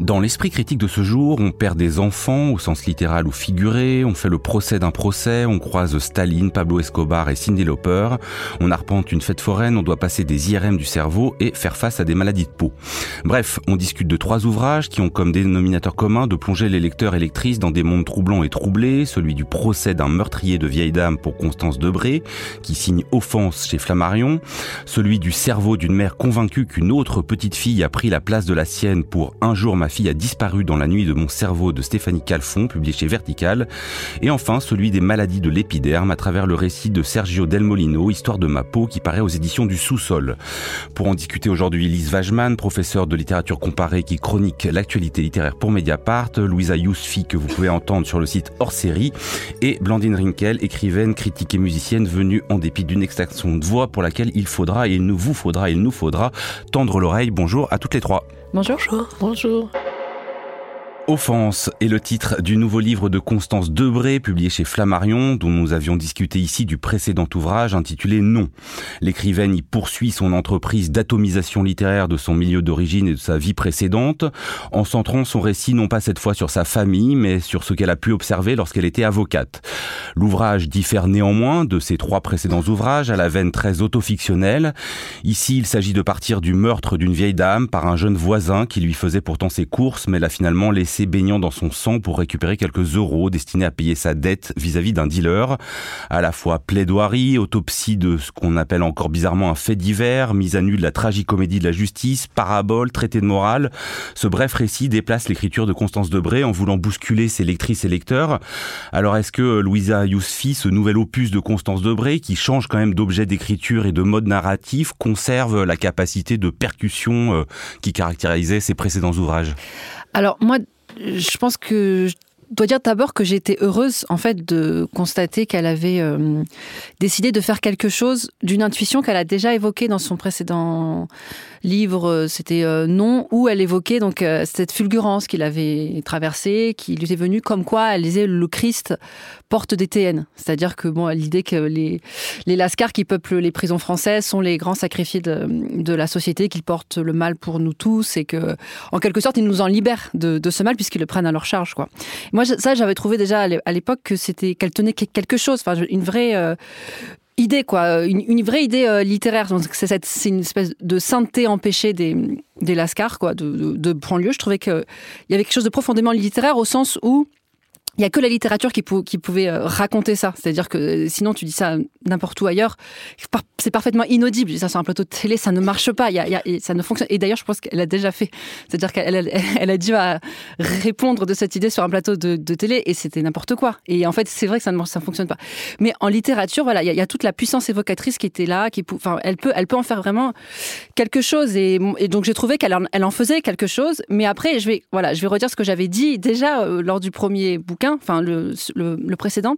Dans l'esprit critique de ce jour, on perd des enfants au sens littéral ou figuré, on fait le procès d'un procès, on croise Staline, Pablo Escobar et Cindy Lauper, on arpente une fête foraine, on doit passer des IRM du cerveau et faire face à des maladies de peau. Bref, on discute de trois ouvrages qui ont comme dénominateur commun de plonger les lecteurs et lectrices dans des mondes troublants et troublés, celui du procès d'un meurtrier de vieille dame pour Constance Debré, qui signe Offense chez Flammarion, celui du cerveau d'une mère convaincue qu'une autre petite fille a pris la place de la sienne pour Un jour ma fille a disparu dans la nuit de mon cerveau de Stéphanie Calfon, publié chez Vertical. Et enfin, celui des maladies de l'épiderme à travers le récit de Sergio Del Molino, Histoire de ma peau, qui paraît aux éditions du Sous-sol. Pour en discuter aujourd'hui, Lise Wajman, professeure de littérature comparée qui chronique l'actualité littéraire pour Mediapart, Louisa Yousfi, que vous pouvez entendre sur le site hors série, et Blandine Rinkel, écrivaine, critique et musicienne venue en dépit d'une extraction de voix pour laquelle il faudra, et il nous vous faudra, il nous faudra tendre l'oreille. Bonjour à toutes les trois. Bonjour. Bonjour. Offense est le titre du nouveau livre de Constance Debré, publié chez Flammarion, dont nous avions discuté ici du précédent ouvrage intitulé Non. L'écrivaine y poursuit son entreprise d'atomisation littéraire de son milieu d'origine et de sa vie précédente, en centrant son récit non pas cette fois sur sa famille, mais sur ce qu'elle a pu observer lorsqu'elle était avocate. L'ouvrage diffère néanmoins de ses trois précédents ouvrages à la veine très autofictionnelle. Ici, il s'agit de partir du meurtre d'une vieille dame par un jeune voisin qui lui faisait pourtant ses courses, mais l'a finalement laissé baignant dans son sang pour récupérer quelques euros destinés à payer sa dette vis-à-vis d'un dealer. À la fois plaidoirie, autopsie de ce qu'on appelle encore bizarrement un fait divers, mise à nu de la tragicomédie de la justice, parabole, traité de morale. Ce bref récit déplace l'écriture de Constance Debré en voulant bousculer ses lectrices et lecteurs. Alors est-ce que Louisa Yousfi, ce nouvel opus de Constance Debré, qui change quand même d'objet d'écriture et de mode narratif, conserve la capacité de percussion euh, qui caractérisait ses précédents ouvrages? Alors moi, je pense que dois dire d'abord que j'ai été heureuse en fait de constater qu'elle avait euh, décidé de faire quelque chose d'une intuition qu'elle a déjà évoquée dans son précédent livre, euh, c'était euh, Non, où elle évoquait donc cette fulgurance qu'il avait traversée, qui lui était venue comme quoi elle disait le Christ porte des TN. C'est-à-dire que bon, l'idée que les, les lascars qui peuplent les prisons françaises sont les grands sacrifiés de, la société, qu'ils portent le mal pour nous tous et que, en quelque sorte, ils nous en libèrent de, ce mal puisqu'ils le prennent à leur charge. Quoi. Ça, j'avais trouvé déjà à l'époque que c'était qu'elle tenait quelque chose, enfin, une vraie, idée, quoi, une, vraie idée euh, littéraire. C'est une espèce de sainteté empêchée des, des Lascars, quoi, de, de, de Je trouvais qu'il y avait quelque chose de profondément littéraire au sens où il y a que la littérature qui, pouvait euh, raconter ça. C'est-à-dire que euh, sinon, tu dis ça n'importe où ailleurs, c'est parfaitement inaudible. Ça sur un plateau de télé, ça ne marche pas. Y a, ça ne fonctionne. Et d'ailleurs, je pense qu'elle a déjà fait. C'est-à-dire qu'elle elle a dû répondre de cette idée sur un plateau de, télé et c'était n'importe quoi. Et en fait, c'est vrai que ça ne ça fonctionne pas. Mais en littérature, voilà, il y, a, toute la puissance évocatrice qui était là, qui, enfin, elle peut, elle peut en faire vraiment quelque chose. Et, donc, j'ai trouvé qu'elle en, faisait quelque chose. Mais après, je vais, voilà, je vais redire ce que j'avais dit déjà euh, lors du premier bouquin enfin le, précédent,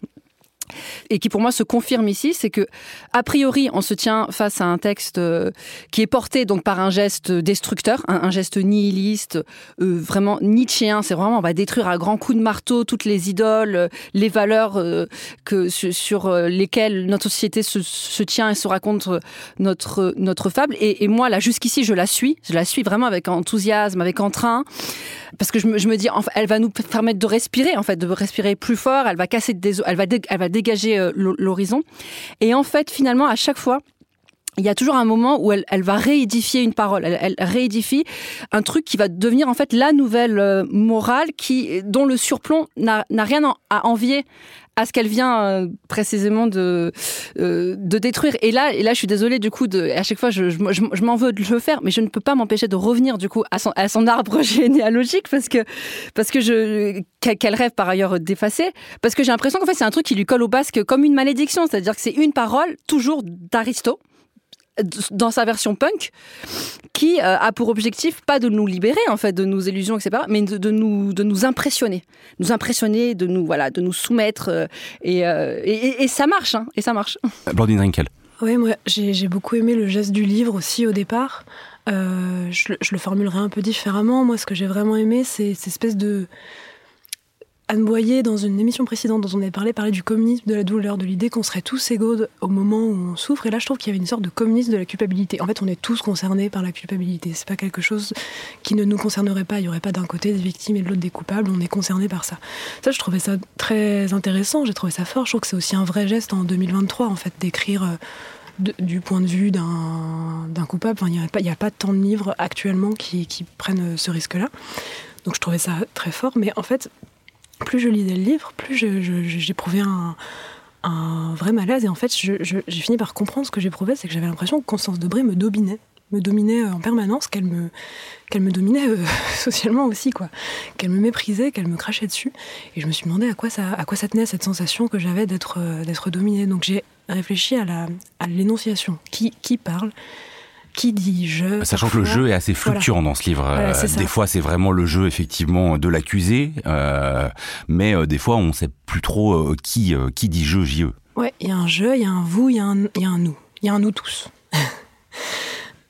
et qui pour moi se confirme ici, c'est que a priori on se tient face à un texte euh, qui est porté donc par un geste destructeur, un, geste nihiliste, euh, vraiment nietzschéen. C'est vraiment on va détruire à grands coups de marteau toutes les idoles, euh, les valeurs que sur, lesquelles notre société se, tient et se raconte notre notre fable. Et, moi là jusqu'ici je la suis, je la suis vraiment avec enthousiasme, avec entrain, parce que je me, dis elle va nous permettre de respirer en fait, de respirer plus fort. Elle va casser des, elle va elle va dégager euh, l'horizon. Et en fait, finalement, à chaque fois, il y a toujours un moment où elle, va réédifier une parole, elle, réédifie un truc qui va devenir en fait la nouvelle euh, morale qui, dont le surplomb n'a rien à envier à ce qu'elle vient euh, précisément de, de détruire. Et là, et là, je suis désolée du coup, de, à chaque fois, je, je, m'en veux de le faire, mais je ne peux pas m'empêcher de revenir du coup à son, à son arbre généalogique parce que, parce que je, qu'elle rêve par ailleurs d'effacer, parce que j'ai l'impression qu'en fait c'est un truc qui lui colle au basque comme une malédiction, c'est-à-dire que c'est une parole toujours d'Aristo dans sa version punk, qui euh, a pour objectif pas de nous libérer en fait de nos illusions, etc., mais de, nous de nous impressionner, nous impressionner, de nous voilà, de nous soumettre, euh, euh, et, et, ça marche, hein, et ça marche. Blandine Rinkel. Oui, moi j'ai beaucoup aimé le geste du livre aussi au départ. Euh, je, je, le formulerai un peu différemment. Moi, ce que j'ai vraiment aimé, c'est cette espèce de, Anne Boyer, dans une émission précédente dont on avait parlé, parlait du communisme de la douleur, de l'idée qu'on serait tous égaux au moment où on souffre. Et là, je trouve qu'il y avait une sorte de communisme de la culpabilité. En fait, on est tous concernés par la culpabilité. C'est pas quelque chose qui ne nous concernerait pas. Il y aurait pas d'un côté des victimes et de l'autre des coupables. On est concernés par ça. Ça, je trouvais ça très intéressant. J'ai trouvé ça fort. Je trouve que c'est aussi un vrai geste en 2023, en fait, d'écrire. Euh, du point de vue d'un coupable. il n'y a, a, pas tant de livres actuellement qui, qui prennent ce risque-là. Donc je trouvais ça très fort. Mais en fait, plus je lisais le livre, plus j'éprouvais un, vrai malaise. Et en fait, j'ai fini par comprendre ce que j'éprouvais, c'est que j'avais l'impression que Constance Debré me dominait, me dominait en permanence, qu'elle me, me dominait euh, socialement aussi, quoi. Qu'elle me méprisait, qu'elle me crachait dessus. Et je me suis demandé à quoi ça, à quoi ça tenait cette sensation que j'avais d'être, euh, dominée. Donc j'ai réfléchi à, à l'énonciation. Qui, qui parle? Qui dit je Sachant que le jeu est assez fluctuant dans ce livre. Euh, des fois, c'est vraiment le jeu effectivement de l'accusé, euh, mais euh, des fois, on ne sait plus trop qui qui dit je, j'y Ouais, il y a un je, il y a un vous, il y, a un nous, il y a un nous tous.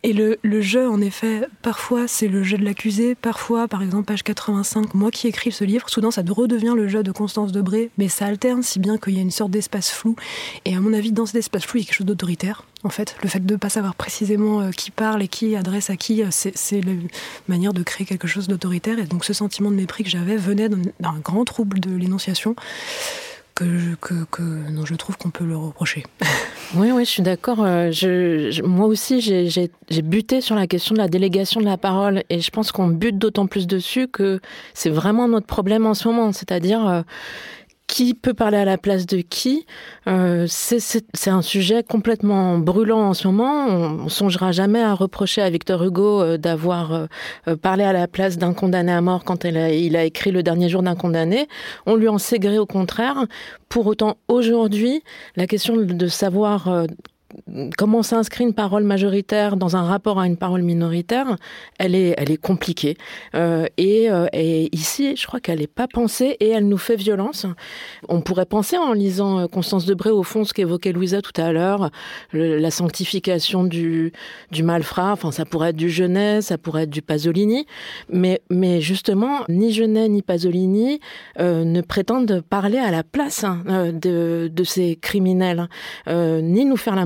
Et le, jeu, en effet, parfois c'est le jeu de l'accusé, parfois, par exemple, page 85, moi qui écris ce livre, soudain ça redevient le jeu de Constance Debré, mais ça alterne si bien qu'il y a une sorte d'espace flou. Et à mon avis, dans cet espace flou, il y a quelque chose d'autoritaire. En fait, le fait de ne pas savoir précisément euh, qui parle et qui adresse à qui, euh, c'est la manière de créer quelque chose d'autoritaire. Et donc ce sentiment de mépris que j'avais venait d'un grand trouble de l'énonciation que, que non, je trouve qu'on peut le reprocher. Oui, oui, je suis d'accord. Euh, je, moi aussi, j'ai buté sur la question de la délégation de la parole et je pense qu'on bute d'autant plus dessus que c'est vraiment notre problème en ce moment. C'est-à-dire, euh, qui peut parler à la place de qui euh, C'est un sujet complètement brûlant en ce moment. On, ne songera jamais à reprocher à Victor Hugo euh, d'avoir euh, parlé à la place d'un condamné à mort quand il a écrit Le dernier jour d'un condamné. On lui en sait gré au contraire. Pour autant, aujourd'hui, la question de savoir comment s'inscrit une parole majoritaire dans un rapport à une parole minoritaire, elle est, elle est compliquée. Euh, et, euh, et, ici, je crois qu'elle n'est pas pensée et elle nous fait violence. On pourrait penser en lisant euh, Constance Debré, au fond, ce qu'évoquait Louisa tout à l'heure, la sanctification du, du malfrat, enfin ça pourrait être du Genet, ça pourrait être du Pasolini, mais, mais justement, ni Genet ni Pasolini ne prétendent parler à la place hein, de, de ces criminels, ni nous faire la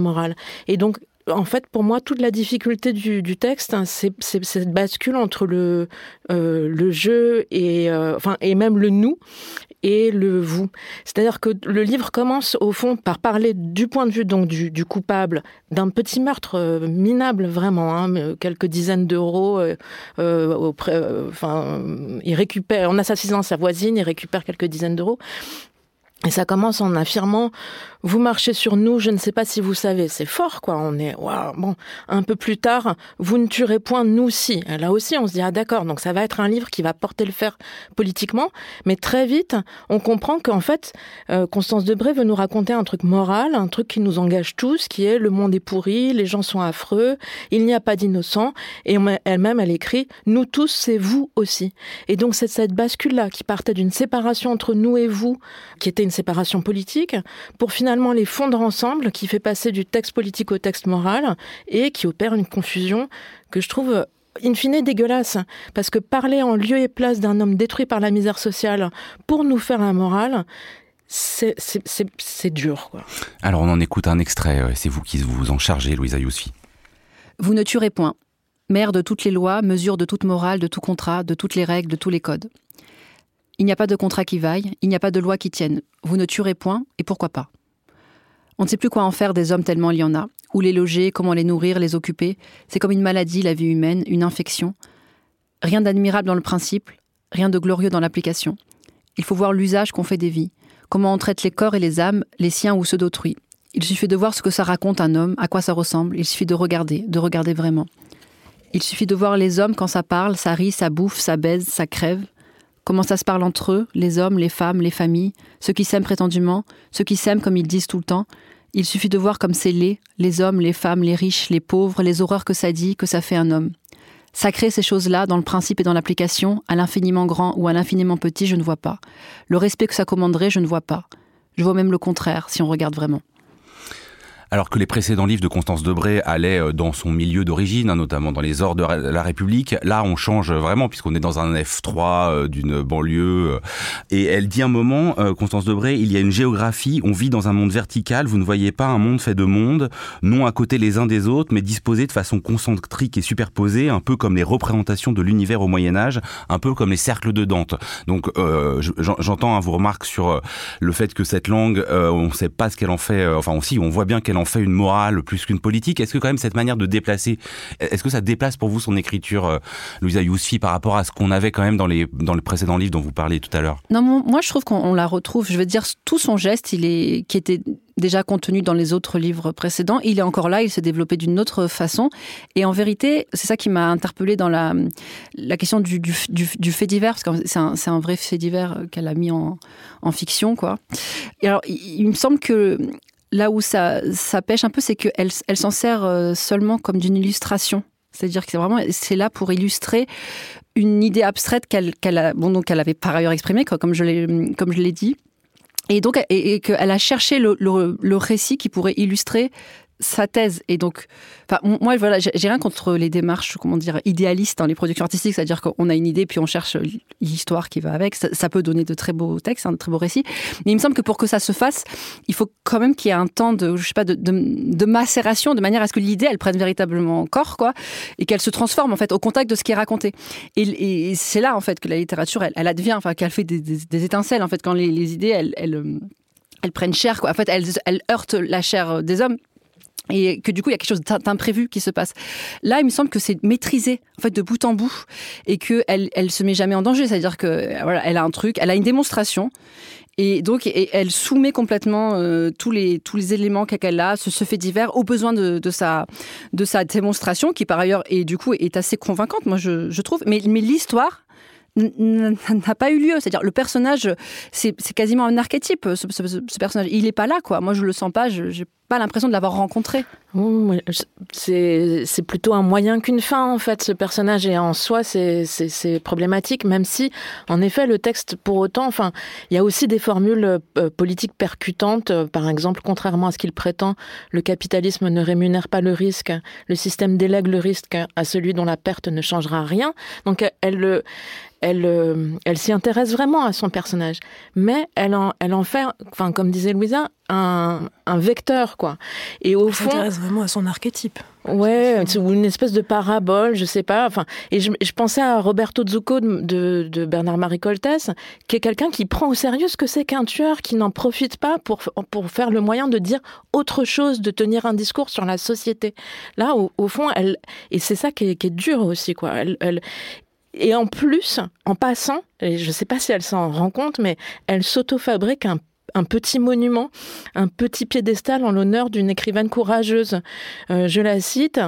et donc, en fait, pour moi, toute la difficulté du, texte, hein, c'est cette bascule entre le, euh, le jeu et, euh, enfin, et même le nous et le vous. C'est-à-dire que le livre commence au fond par parler du point de vue donc du, coupable d'un petit meurtre euh, minable vraiment, hein, quelques dizaines d'euros. en assassinant sa voisine, il récupère quelques dizaines d'euros. Et ça commence en affirmant vous marchez sur nous, je ne sais pas si vous savez. C'est fort, quoi. On est, bon. Un peu plus tard, vous ne tuerez point, nous si. Là aussi, on se dit, ah d'accord, donc ça va être un livre qui va porter le fer politiquement. Mais très vite, on comprend qu'en fait, euh, Constance Debré veut nous raconter un truc moral, un truc qui nous engage tous, qui est le monde est pourri, les gens sont affreux, il n'y a pas d'innocents. Et elle-même, elle écrit, nous tous, c'est vous aussi. Et donc, c'est cette bascule-là qui partait d'une séparation entre nous et vous, qui était une séparation politique, pour finalement les fondre ensemble, qui fait passer du texte politique au texte moral et qui opère une confusion que je trouve in fine dégueulasse, parce que parler en lieu et place d'un homme détruit par la misère sociale pour nous faire un moral, c'est dur. Quoi. Alors on en écoute un extrait, euh, c'est vous qui vous en chargez, Louisa Yousfi. Vous ne tuerez point. Mère de toutes les lois, mesure de toute morale, de tout contrat, de toutes les règles, de tous les codes. Il n'y a pas de contrat qui vaille, il n'y a pas de loi qui tienne. Vous ne tuerez point, et pourquoi pas? On ne sait plus quoi en faire des hommes tellement il y en a. Où les loger, comment les nourrir, les occuper. C'est comme une maladie, la vie humaine, une infection. Rien d'admirable dans le principe, rien de glorieux dans l'application. Il faut voir l'usage qu'on fait des vies, comment on traite les corps et les âmes, les siens ou ceux d'autrui. Il suffit de voir ce que ça raconte un homme, à quoi ça ressemble, il suffit de regarder, de regarder vraiment. Il suffit de voir les hommes quand ça parle, ça rit, ça bouffe, ça baise, ça crève, comment ça se parle entre eux, les hommes, les femmes, les familles, ceux qui s'aiment prétendument, ceux qui s'aiment comme ils disent tout le temps? Il suffit de voir comme c'est laid, les hommes, les femmes, les riches, les pauvres, les horreurs que ça dit, que ça fait un homme. Sacrer ces choses-là, dans le principe et dans l'application, à l'infiniment grand ou à l'infiniment petit, je ne vois pas. Le respect que ça commanderait, je ne vois pas. Je vois même le contraire, si on regarde vraiment. Alors que les précédents livres de Constance Debré allaient euh, dans son milieu d'origine, hein, notamment dans les ors de la République, là on change vraiment puisqu'on est dans un F3 euh, d'une banlieue. Euh, et elle dit un moment, Constance Debré, il y a une géographie, on vit dans un monde vertical, vous ne voyez pas un monde fait de mondes, non à côté les uns des autres, mais disposés de façon concentrique et superposée, un peu comme les représentations de l'univers au Moyen Âge, un peu comme les cercles de Dante. Donc j'entends hein, vos remarques sur le fait que cette langue, on ne sait pas ce qu'elle en fait, enfin aussi on voit bien qu'elle en fait une morale plus qu'une politique. Est-ce que quand même cette manière de déplacer, est-ce que ça déplace pour vous son écriture, euh, Louisa Yousfi, par rapport à ce qu'on avait quand même dans les dans le précédent livre dont vous parliez tout à l'heure? Non, moi je trouve qu'on la retrouve. Je veux dire, tout son geste, il est qui était déjà contenu dans les autres livres précédents. Il est encore là, il s'est développé d'une autre façon. Et en vérité, c'est ça qui m'a interpellé dans la, la question du, du, fait divers, parce que c'est un, vrai fait divers qu'elle a mis en, en fiction. Quoi. Et alors, il me semble que là où ça, pêche un peu, c'est qu'elle elle, s'en sert euh, seulement comme d'une illustration. C'est-à-dire que c'est vraiment c'est là pour illustrer une idée abstraite qu'elle qu'elle bon donc elle avait par ailleurs exprimée comme je l'ai comme je l'ai dit et donc et, qu'elle a cherché le, le, récit qui pourrait illustrer sa thèse. Et donc, moi, voilà, j'ai rien contre les démarches, comment dire, idéalistes dans les productions artistiques, c'est-à-dire qu'on a une idée puis on cherche l'histoire qui va avec. Ça, peut donner de très beaux textes, un de très beaux récits. Mais il me semble que pour que ça se fasse, il faut quand même qu'il y ait un temps de, je sais pas, de, macération, de manière à ce que l'idée, elle prenne véritablement corps, quoi, et qu'elle se transforme en fait au contact de ce qui est raconté. Et, c'est là en fait que la littérature, elle, elle advient, enfin, qu'elle fait des, étincelles en fait quand les, idées, elles, elles, elles prennent chair, quoi. En fait, elles, elles heurtent la chair des hommes et que du coup il y a quelque chose d'imprévu qui se passe. Là, il me semble que c'est maîtrisé en fait de bout en bout et que elle se met jamais en danger, c'est-à-dire que voilà, elle a un truc, elle a une démonstration et donc elle soumet complètement euh, tous les tous les éléments qu'elle a, ce, fait divers, aux besoins de, de, sa de sa démonstration qui par ailleurs et du coup est assez convaincante, moi je, trouve. Mais mais l'histoire n'a pas eu lieu. C'est-à-dire, le personnage, c'est quasiment un archétype, ce, personnage. Il n'est pas là, quoi. Moi, je le sens pas, pas l'impression de l'avoir rencontré. c'est plutôt un moyen qu'une fin, en fait, ce personnage. Et en soi, c'est problématique, même si, en effet, le texte, pour autant, enfin, il y a aussi des formules euh, politiques percutantes. Par exemple, contrairement à ce qu'il prétend, le capitalisme ne rémunère pas le risque. Le système délègue le risque à celui dont la perte ne changera rien. Donc, elle, elle, euh, elle s'y intéresse vraiment à son personnage, mais elle en, elle en fait, enfin comme disait Louisa, un, un vecteur quoi. Et au fond, s'intéresse vraiment à son archétype. Ouais, ou une espèce de parabole, je sais pas. Enfin, et je, je pensais à Roberto Zucco de, de, Bernard-Marie Coltès, qui est quelqu'un qui prend au sérieux ce que c'est qu'un tueur, qui n'en profite pas pour pour faire le moyen de dire autre chose, de tenir un discours sur la société. Là, au, au fond, elle et c'est ça qui est, qui est dur aussi quoi. Elle, elle, et en plus, en passant, et je ne sais pas si elle s'en rend compte, mais elle s'auto-fabrique un un petit monument, un petit piédestal en l'honneur d'une écrivaine courageuse. Euh, je la cite.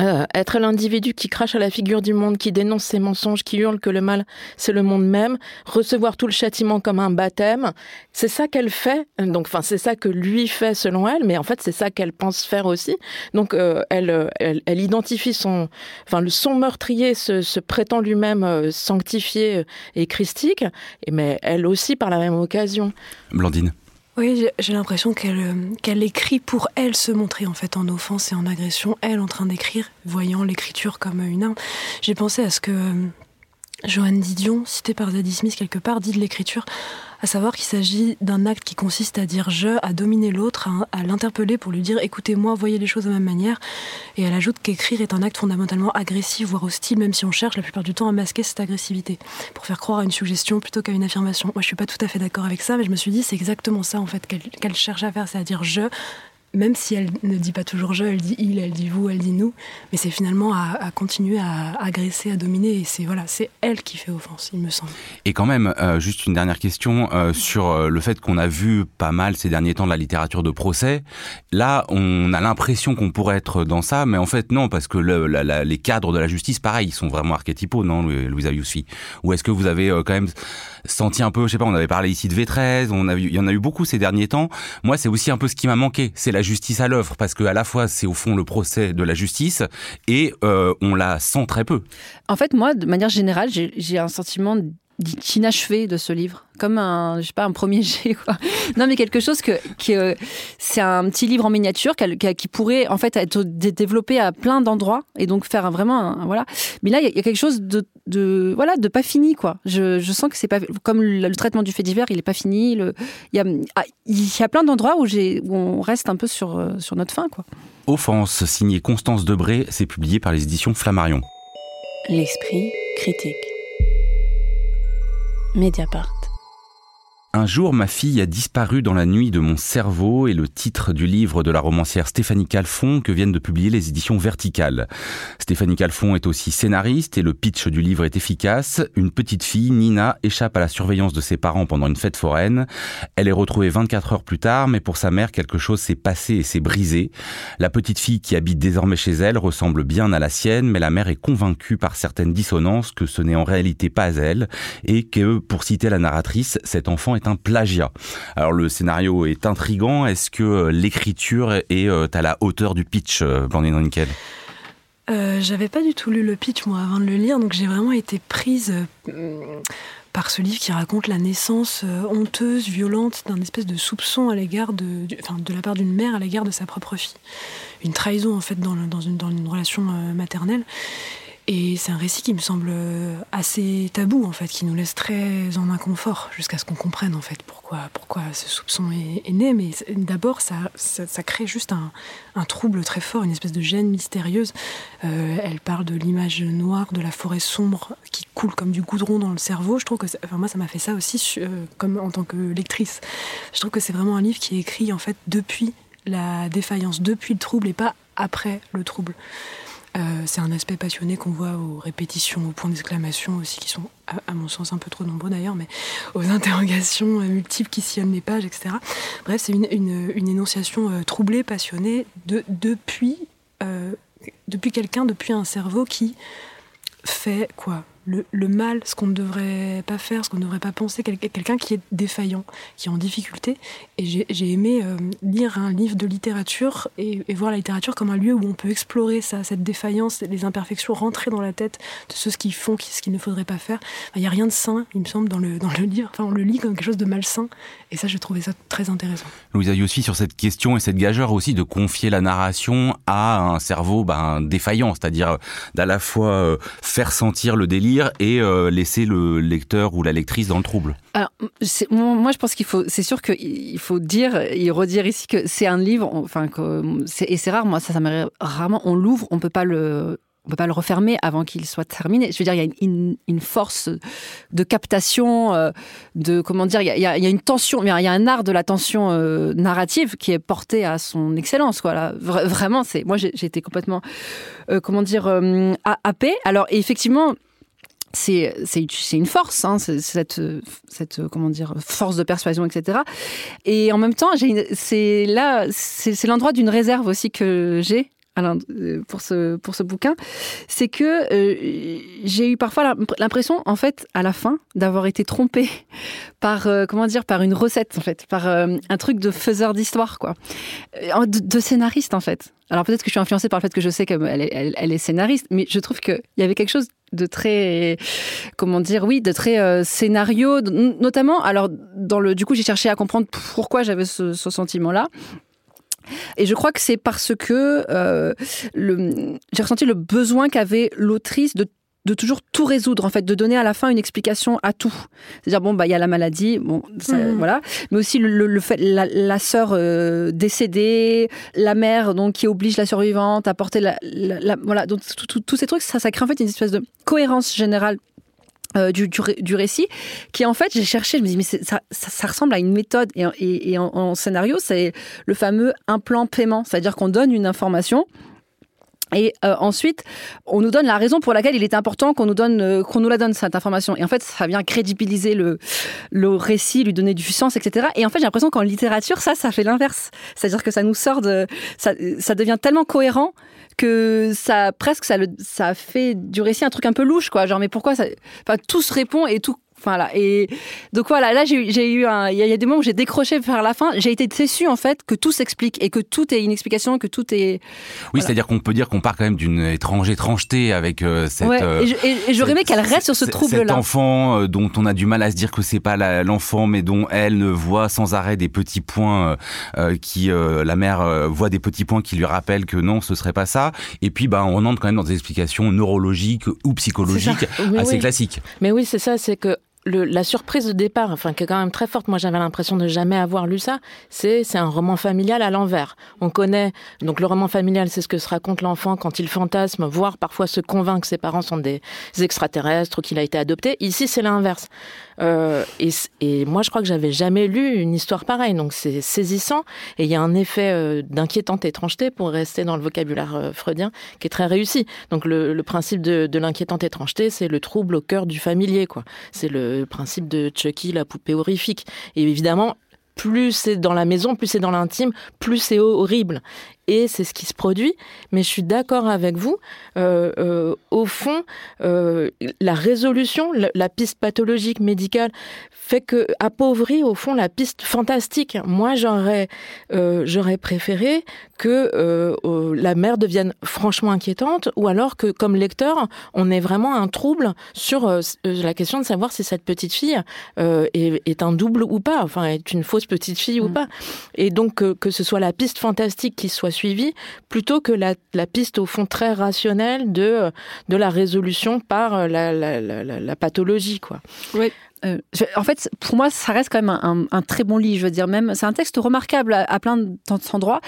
Euh, être l'individu qui crache à la figure du monde, qui dénonce ses mensonges, qui hurle que le mal c'est le monde même, recevoir tout le châtiment comme un baptême, c'est ça qu'elle fait. Donc, enfin, c'est ça que lui fait selon elle, mais en fait, c'est ça qu'elle pense faire aussi. Donc, euh, elle, elle, elle, identifie son, enfin, son meurtrier se, se prétend lui-même euh, sanctifié et christique, mais elle aussi par la même occasion. Blandine. Oui, j'ai l'impression qu'elle euh, qu'elle écrit pour elle se montrer en fait en offense et en agression, elle en train d'écrire, voyant l'écriture comme une arme. J'ai pensé à ce que euh, Joanne Didion, citée par Zadie Smith quelque part, dit de l'écriture à savoir qu'il s'agit d'un acte qui consiste à dire je, à dominer l'autre, à, l'interpeller pour lui dire écoutez-moi, voyez les choses de la même manière. Et elle ajoute qu'écrire est un acte fondamentalement agressif, voire hostile, même si on cherche la plupart du temps à masquer cette agressivité, pour faire croire à une suggestion plutôt qu'à une affirmation. Moi, je suis pas tout à fait d'accord avec ça, mais je me suis dit c'est exactement ça en fait qu'elle cherche à faire, c'est à dire je, même si elle ne dit pas toujours je, elle dit il, elle dit vous, elle dit nous, mais c'est finalement à, continuer à agresser, à dominer, et c'est voilà, c'est elle qui fait offense, il me semble. Et quand même, euh, juste une dernière question euh, sur euh, le fait qu'on a vu pas mal ces derniers temps de la littérature de procès. Là, on a l'impression qu'on pourrait être dans ça, mais en fait non, parce que le, les cadres de la justice, pareil, ils sont vraiment archétypaux, non, Louisa Yousfi Ou est-ce que vous avez quand même senti un peu, je sais pas, on avait parlé ici de V13, on a il y en a eu beaucoup ces derniers temps. Moi, c'est aussi un peu ce qui m'a manqué, c'est la justice à l'œuvre, parce que à la fois c'est au fond le procès de la justice et euh, on la sent très peu. En fait, moi, de manière générale, j'ai un sentiment d'inachevé de ce livre, comme un, je sais pas, un premier jet, quoi. Non, mais quelque chose que, que c'est un petit livre en miniature qui, pourrait en fait être développé à plein d'endroits et donc faire vraiment, un, voilà. Mais là, il y, a quelque chose de, de, voilà, de pas fini, quoi. Je, je sens que c'est pas comme le, traitement du fait divers, il est pas fini. il y a, ah, il y a plein d'endroits où j'ai, où on reste un peu sur, euh, sur notre fin, quoi. Offense, signé Constance Debré, c'est publié par les éditions Flammarion. L'esprit critique. Mediapart. Un jour, ma fille a disparu dans la nuit de mon cerveau et le titre du livre de la romancière Stéphanie Calfon que viennent de publier les éditions Verticales. Stéphanie Calfon est aussi scénariste et le pitch du livre est efficace. Une petite fille, Nina, échappe à la surveillance de ses parents pendant une fête foraine. Elle est retrouvée 24 heures plus tard, mais pour sa mère, quelque chose s'est passé et s'est brisé. La petite fille qui habite désormais chez elle ressemble bien à la sienne, mais la mère est convaincue par certaines dissonances que ce n'est en réalité pas elle et que, pour citer la narratrice, cet enfant est un plagiat. Alors le scénario est intrigant. Est-ce que euh, l'écriture est euh, à la hauteur du pitch, euh, Blandine Nickel euh, J'avais pas du tout lu le pitch moi avant de le lire, donc j'ai vraiment été prise par ce livre qui raconte la naissance honteuse, violente d'un espèce de soupçon à l'égard de, enfin, de la part d'une mère à l'égard de sa propre fille. Une trahison en fait dans, une, dans une relation maternelle. Et c'est un récit qui me semble assez tabou, en fait, qui nous laisse très en inconfort, jusqu'à ce qu'on comprenne, en fait, pourquoi, pourquoi ce soupçon est, né. Mais d'abord, ça, crée juste un, un, trouble très fort, une espèce de gêne mystérieuse. Euh, elle parle de l'image noire de la forêt sombre qui coule comme du goudron dans le cerveau. Je trouve que, enfin, moi, ça m'a fait ça aussi, euh, comme en tant que lectrice. Je trouve que c'est vraiment un livre qui est écrit, en fait, depuis la défaillance, depuis le trouble et pas après le trouble. Euh, c'est un aspect passionné qu'on voit aux répétitions, aux points d'exclamation aussi, qui sont, à, mon sens, un peu trop nombreux d'ailleurs, mais aux interrogations euh, multiples qui sillonnent les pages, etc. Bref, c'est une, énonciation euh, troublée, passionnée, de, depuis, depuis quelqu'un, depuis un cerveau qui fait quoi? Le, mal, ce qu'on ne devrait pas faire, ce qu'on ne devrait pas penser, quelqu'un qui est défaillant, qui est en difficulté. Et j'ai aimé euh, lire un livre de littérature et, voir la littérature comme un lieu où on peut explorer ça, cette défaillance, les imperfections, rentrer dans la tête de ceux qui font ce qu'il ne faudrait pas faire. Il n'y a rien de sain, il me semble, dans le, dans le livre. Enfin, on le lit comme quelque chose de malsain. Et ça, j'ai trouvé ça très intéressant. Louisa Yossi, sur cette question et cette gageure aussi de confier la narration à un cerveau ben, défaillant, c'est-à-dire d'à la fois euh, faire sentir le délire et euh, laisser le lecteur ou la lectrice dans le trouble Alors, moi, je pense qu'il faut, c'est sûr qu'il faut dire et redire ici que c'est un livre, enfin, et c'est rare, moi, ça, ça m'arrive rarement, on l'ouvre, on peut pas le on peut pas le refermer avant qu'il soit terminé. Je veux dire, il y a une, force de captation, euh, de comment dire, il y, a, une tension, il y a un art de la tension euh, narrative qui est porté à son excellence. Quoi, vraiment, c'est moi j'ai été complètement, comment dire, happé. Alors effectivement, c'est une force, hein, cette, force de persuasion, etc. Et en même temps, c'est là, c'est l'endroit d'une réserve aussi que j'ai euh, pour ce, bouquin, c'est que euh, j'ai eu parfois l'impression, en fait, à la fin, d'avoir été trompée par, euh, comment dire, par une recette, en fait, par un truc de faiseur d'histoire, quoi. De, scénariste, en fait. Alors peut-être que je suis influencée par le fait que je sais qu'elle elle, elle est scénariste, mais je trouve qu'il y avait quelque chose de très comment dire oui de très euh, scénario notamment alors dans le du coup j'ai cherché à comprendre pourquoi j'avais ce, sentiment là et je crois que c'est parce que euh, j'ai ressenti le besoin qu'avait l'autrice de de toujours tout résoudre en fait, de donner à la fin une explication à tout. C'est-à-dire bon bah il y a la maladie, bon mhm. voilà, mais aussi le, fait la, la sœur euh, décédée, la mère donc qui oblige la survivante à porter la, voilà donc tous ces trucs ça ça crée en fait une espèce de cohérence générale euh, du, du, récit, qui en fait, j'ai cherché, je me dis, mais ça, ça, ressemble à une méthode. Et, et, en, scénario, c'est le fameux implant paiement, c'est-à-dire qu'on donne une information, et euh, ensuite, on nous donne la raison pour laquelle il est important qu'on nous donne, euh, qu'on nous la donne cette information. Et en fait, ça vient crédibiliser le récit, lui donner du sens, etc. Et en fait, j'ai l'impression qu'en littérature, ça, ça fait l'inverse. C'est-à-dire que ça nous sort de, ça, devient tellement cohérent que ça presque ça, ça fait du récit un truc un peu louche, quoi. Genre, mais pourquoi ça, enfin, tout se répond et tout Voilà. Et donc voilà, là j'ai eu un, il y, a des moments où j'ai décroché vers la fin. J'ai été déçue en fait que tout s'explique et que tout est une explication, que tout est. Oui, c'est-à-dire qu'on peut dire qu'on part quand même d'une étrange étrangeté avec euh, cette. Ouais, et j'aurais aimé qu'elle reste sur ce trouble-là. Cet enfant euh, dont on a du mal à se dire que c'est pas l'enfant, mais dont elle ne voit sans arrêt des petits points euh, qui la mère voit des petits points qui lui rappellent que non, ce serait pas ça. Et puis bah on entre quand même dans des explications neurologiques ou psychologiques assez classiques. Mais oui, c'est ça, c'est que la surprise de départ, enfin qui est quand même très forte, moi j'avais l'impression de jamais avoir lu ça, c'est c'est un roman familial à l'envers. On connaît donc le roman familial, c'est ce que se raconte l'enfant quand il fantasme, voire parfois se convainc que ses parents sont des extraterrestres ou qu'il a été adopté. Ici c'est l'inverse. Euh, et, moi, je crois que j'avais jamais lu une histoire pareille, donc c'est saisissant. Et il y a un effet euh, d'inquiétante étrangeté, pour rester dans le vocabulaire euh, freudien, qui est très réussi. Donc le, le principe de, de l'inquiétante étrangeté, c'est le trouble au cœur du familier, quoi. C'est le principe de Chucky, la poupée horrifique. Et évidemment, plus c'est dans la maison, plus c'est dans l'intime, plus c'est horrible et c'est ce qui se produit. Mais je suis d'accord avec vous. Euh, euh, au fond, euh, la résolution, la, piste pathologique médicale fait que appauvrit au fond la piste fantastique. Moi, j'aurais j'aurais préféré que la mère devienne franchement inquiétante, ou alors que, comme lecteur, on ait vraiment un trouble sur la question de savoir si cette petite fille est, un double ou pas, enfin est une fausse petite fille ou mm. pas. Et donc que, que ce soit la piste fantastique qui soit suivi, plutôt que la, piste au fond très rationnelle de, de la résolution par euh, la, la, pathologie. Quoi. Oui. Euh, en fait, pour moi, ça reste quand même un, très bon livre. Je veux dire, même c'est un texte remarquable à, plein d'endroits,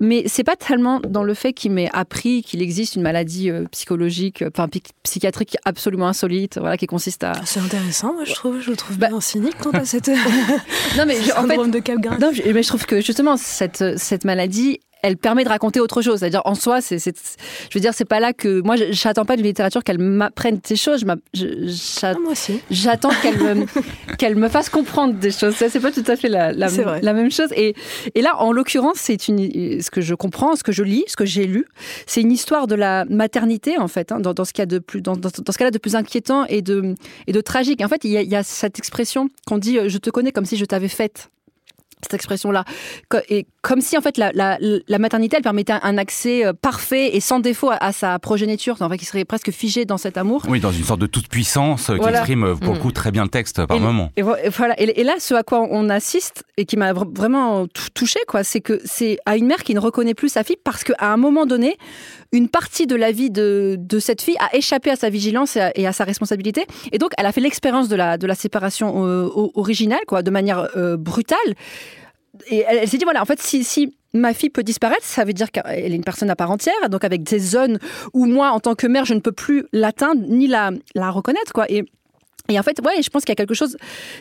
mais c'est pas tellement dans le fait qu'il m'ait appris qu'il existe une maladie euh, psychologique, enfin psychiatrique absolument insolite, voilà, qui consiste à. C'est intéressant, moi, je trouve. Je le trouve bah... bien cynique quant à cette. non mais en fait, de Cap non, mais je trouve que justement cette cette maladie, elle permet de raconter autre chose. C'est-à-dire, en soi, c'est, je veux dire, c'est pas là que moi, j'attends pas d'une littérature qu'elle m'apprenne ces choses. Je, ah, moi aussi. J'attends qu'elle me, qu'elle me fasse comprendre des choses. Ça, c'est pas tout à fait la, la, la même chose. Et, et là, en l'occurrence, c'est une, ce que je comprends, ce que je lis, ce que j'ai lu, c'est une histoire de la maternité, en fait, hein, dans, dans, ce a de plus, dans, dans, ce cas-là de plus inquiétant et de, et de tragique. En fait, il y a, il y a cette expression qu'on dit, euh, je te connais comme si je t'avais faite cette expression-là. Et comme si en fait la, la, la, maternité elle permettait un accès euh, parfait et sans défaut à, sa progéniture, enfin qui serait presque figé dans cet amour. Oui, dans une sorte de toute puissance euh, qui exprime beaucoup mm. très bien le texte par moment. Et, voilà. Et, là, ce à quoi on assiste et qui m'a vraiment touché, quoi, c'est que c'est à une mère qui ne reconnaît plus sa fille parce qu'à un moment donné, une partie de la vie de, de cette fille a échappé à sa vigilance et à, sa responsabilité, et donc elle a fait l'expérience de la de la séparation originale, quoi, de manière brutale. Et elle, s'est dit voilà, en fait, si, si ma fille peut disparaître, ça veut dire qu'elle est une personne à part entière, donc avec des zones où moi, en tant que mère, je ne peux plus l'atteindre ni la, la reconnaître, quoi. Et et en fait, ouais, je pense qu'il y a quelque chose